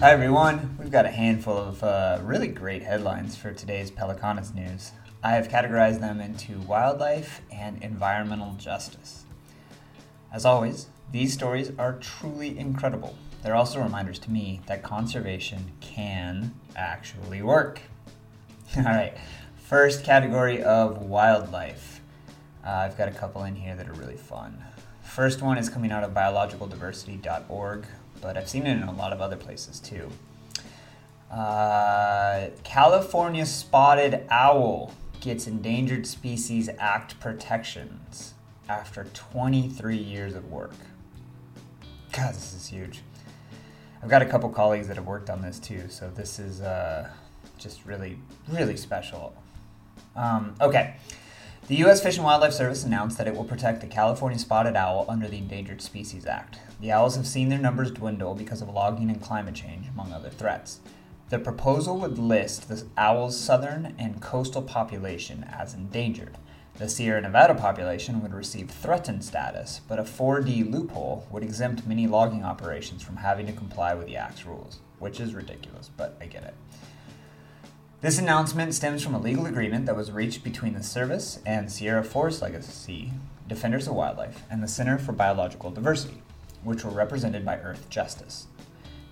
Hi everyone, we've got a handful of uh, really great headlines for today's Pelicanus news. I have categorized them into wildlife and environmental justice. As always, these stories are truly incredible. They're also reminders to me that conservation can actually work. All right, first category of wildlife. Uh, I've got a couple in here that are really fun. First one is coming out of biologicaldiversity.org, but I've seen it in a lot of other places too. Uh, California spotted owl gets Endangered Species Act protections after 23 years of work. God, this is huge. I've got a couple colleagues that have worked on this too, so this is uh, just really, really special. Um, okay. The U.S. Fish and Wildlife Service announced that it will protect the California spotted owl under the Endangered Species Act. The owls have seen their numbers dwindle because of logging and climate change, among other threats. The proposal would list the owl's southern and coastal population as endangered. The Sierra Nevada population would receive threatened status, but a 4D loophole would exempt many logging operations from having to comply with the Act's rules, which is ridiculous, but I get it. This announcement stems from a legal agreement that was reached between the service and Sierra Forest Legacy, Defenders of Wildlife, and the Center for Biological Diversity, which were represented by Earthjustice.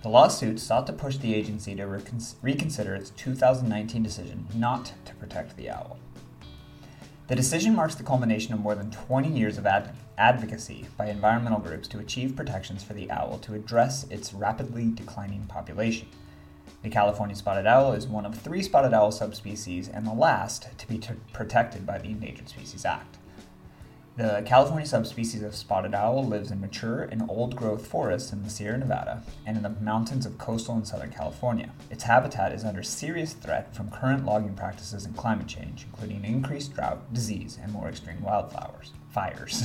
The lawsuit sought to push the agency to recon- reconsider its 2019 decision not to protect the owl. The decision marks the culmination of more than 20 years of ad- advocacy by environmental groups to achieve protections for the owl to address its rapidly declining population. The California spotted owl is one of three spotted owl subspecies and the last to be t- protected by the Endangered Species Act. The California subspecies of spotted owl lives in mature and old growth forests in the Sierra Nevada and in the mountains of coastal and southern California. Its habitat is under serious threat from current logging practices and climate change, including increased drought, disease, and more extreme wildflowers, fires.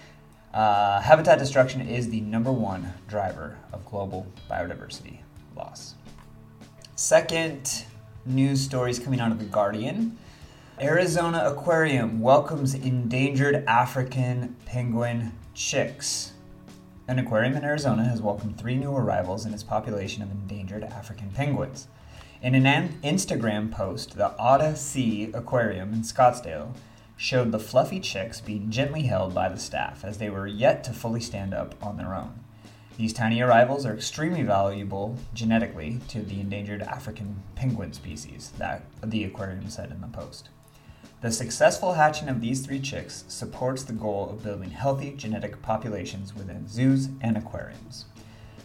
uh, habitat destruction is the number one driver of global biodiversity loss. Second news stories coming out of The Guardian. Arizona Aquarium welcomes endangered African penguin chicks. An aquarium in Arizona has welcomed three new arrivals in its population of endangered African penguins. In an Instagram post, the OdySea Aquarium in Scottsdale showed the fluffy chicks being gently held by the staff as they were yet to fully stand up on their own. These tiny arrivals are extremely valuable genetically to the endangered African penguin species, that the aquarium said in the post. The successful hatching of these three chicks supports the goal of building healthy genetic populations within zoos and aquariums.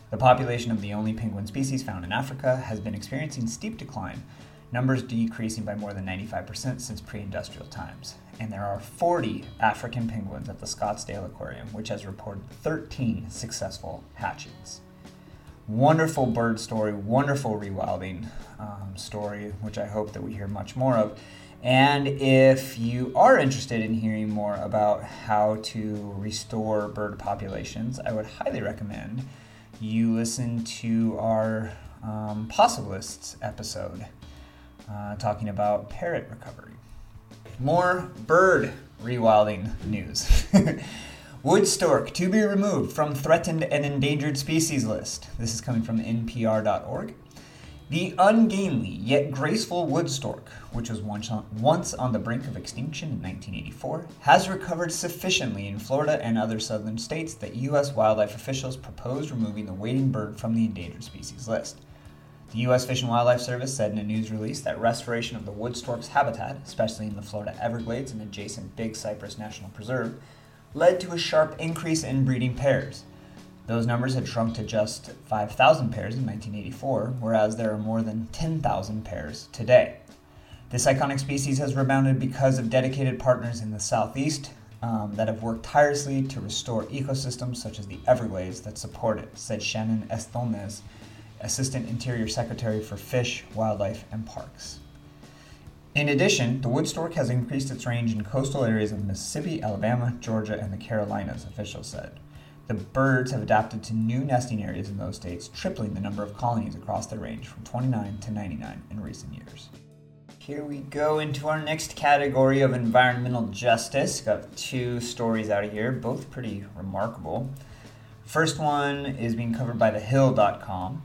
The population of the only penguin species found in Africa has been experiencing steep decline, numbers decreasing by more than 95% since pre industrial times and there are 40 African penguins at the Scottsdale Aquarium, which has reported 13 successful hatchings. Wonderful bird story, wonderful rewilding um, story, which I hope that we hear much more of. And if you are interested in hearing more about how to restore bird populations, I would highly recommend you listen to our um, Possibilists episode uh, talking about parrot recovery. More bird rewilding news. Wood stork to be removed from threatened and endangered species list. This is coming from NPR.org. The ungainly yet graceful wood stork, which was once on, once on the brink of extinction in 1984, has recovered sufficiently in Florida and other southern states that U.S. wildlife officials proposed removing the wading bird from the endangered species list. The U.S. Fish and Wildlife Service said in a news release that restoration of the wood stork's habitat, especially in the Florida Everglades and adjacent Big Cypress National Preserve, led to a sharp increase in breeding pairs. Those numbers had shrunk to just 5,000 pairs in 1984, whereas there are more than 10,000 pairs today. This iconic species has rebounded because of dedicated partners in the southeast um, that have worked tirelessly to restore ecosystems such as the Everglades that support it, said Shannon Estenoz, Assistant Interior Secretary for Fish, Wildlife, and Parks. In addition, the wood stork has increased its range in coastal areas of Mississippi, Alabama, Georgia, and the Carolinas, officials said. The birds have adapted to new nesting areas in those states, tripling the number of colonies across their range from 29 to 99 in recent years. Here we go into our next category of environmental justice. Got two stories out of here, both pretty remarkable. First one is being covered by thehill.com.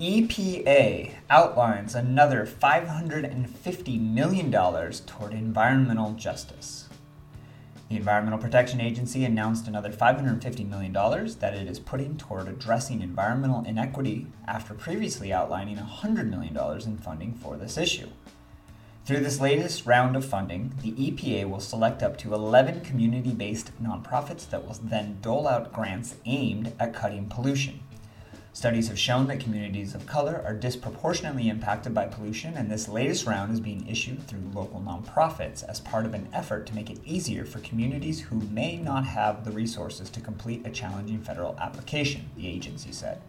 EPA outlines another $550 million toward environmental justice. The Environmental Protection Agency announced another $550 million that it is putting toward addressing environmental inequity after previously outlining $100 million in funding for this issue. Through this latest round of funding, the EPA will select up to 11 community based nonprofits that will then dole out grants aimed at cutting pollution. Studies have shown that communities of color are disproportionately impacted by pollution, and this latest round is being issued through local nonprofits as part of an effort to make it easier for communities who may not have the resources to complete a challenging federal application, the agency said.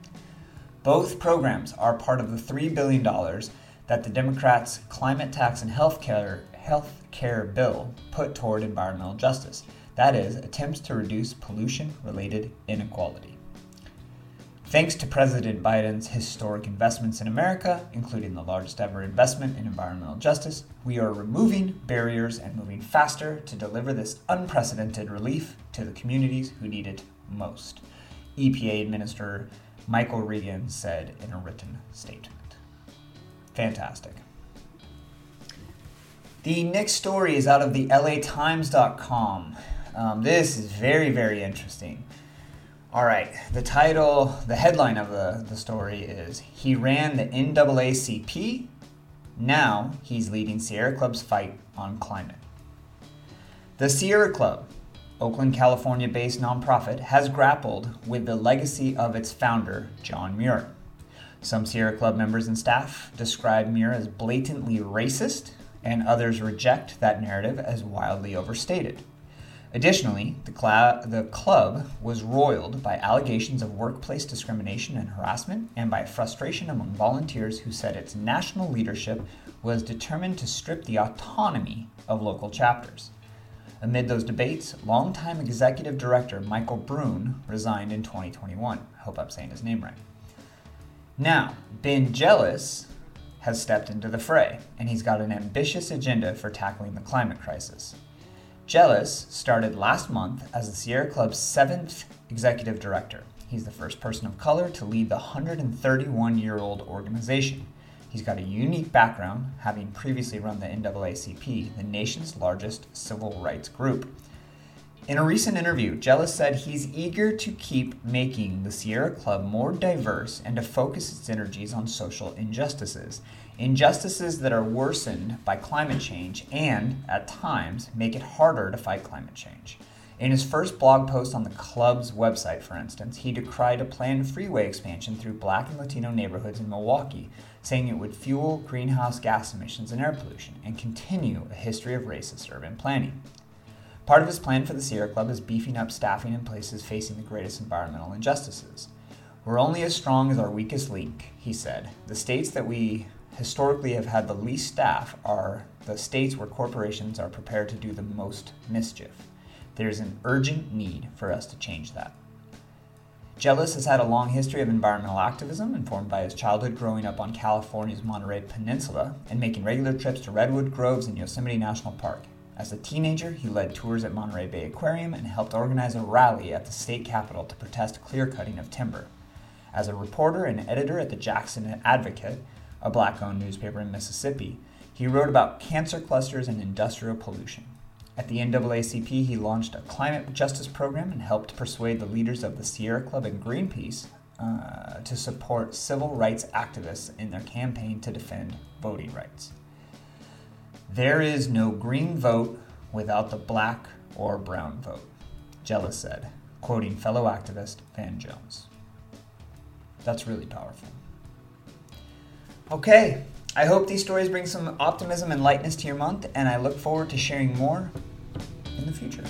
Both programs are part of the $3 billion that the Democrats' climate tax and health care, bill put toward environmental justice. That is, attempts to reduce pollution related inequality. Thanks to President Biden's historic investments in America, including the largest ever investment in environmental justice, we are removing barriers and moving faster to deliver this unprecedented relief to the communities who need it most. EPA Administrator Michael Regan said in a written statement. Fantastic. The next story is out of the LATimes.com. Um, this is very, very interesting. All right, the title, the headline of the, the story is He ran the NAACP. Now he's leading Sierra Club's fight on climate. The Sierra Club, Oakland, California based nonprofit, has grappled with the legacy of its founder, John Muir. Some Sierra Club members and staff describe Muir as blatantly racist, and others reject that narrative as wildly overstated. Additionally, the, cl- the, club was roiled by allegations of workplace discrimination and harassment and by frustration among volunteers who said its national leadership was determined to strip the autonomy of local chapters. Amid those debates, longtime executive director Michael Brune resigned in 2021. I hope I'm saying his name right. Now, Ben Jealous has stepped into the fray, and he's got an ambitious agenda for tackling the climate crisis. Jealous started last month as the Sierra Club's seventh executive director. He's the first person of color to lead the 131 year old organization. He's got a unique background, having previously run the NAACP, the nation's largest civil rights group. In a recent interview, Jealous said he's eager to keep making the Sierra Club more diverse and to focus its energies on social injustices injustices that are worsened by climate change and, at times, make it harder to fight climate change. In his first blog post on the club's website, for instance, he decried a planned freeway expansion through black and Latino neighborhoods in Milwaukee, saying it would fuel greenhouse gas emissions and air pollution and continue a history of racist urban planning. Part of his plan for the Sierra Club is beefing up staffing in places facing the greatest environmental injustices. We're only as strong as our weakest link, he said. The states that we historically have had the least staff are the states where corporations are prepared to do the most mischief. There is an urgent need for us to change that. Jealous has had a long history of environmental activism, informed by his childhood growing up on California's Monterey Peninsula and making regular trips to Redwood Groves in Yosemite National Park. As a teenager, he led tours at Monterey Bay Aquarium and helped organize a rally at the state capitol to protest clear cutting of timber. As a reporter and editor at the Jackson Advocate, a black owned newspaper in Mississippi, he wrote about cancer clusters and industrial pollution. At the NAACP, he launched a climate justice program and helped persuade the leaders of the Sierra Club and Greenpeace uh, to support civil rights activists in their campaign to defend voting rights. There is no green vote without the black or brown vote, Jealous said, quoting fellow activist Van Jones. That's really powerful. Okay, I hope these stories bring some optimism and lightness to your month, and I look forward to sharing more in the future.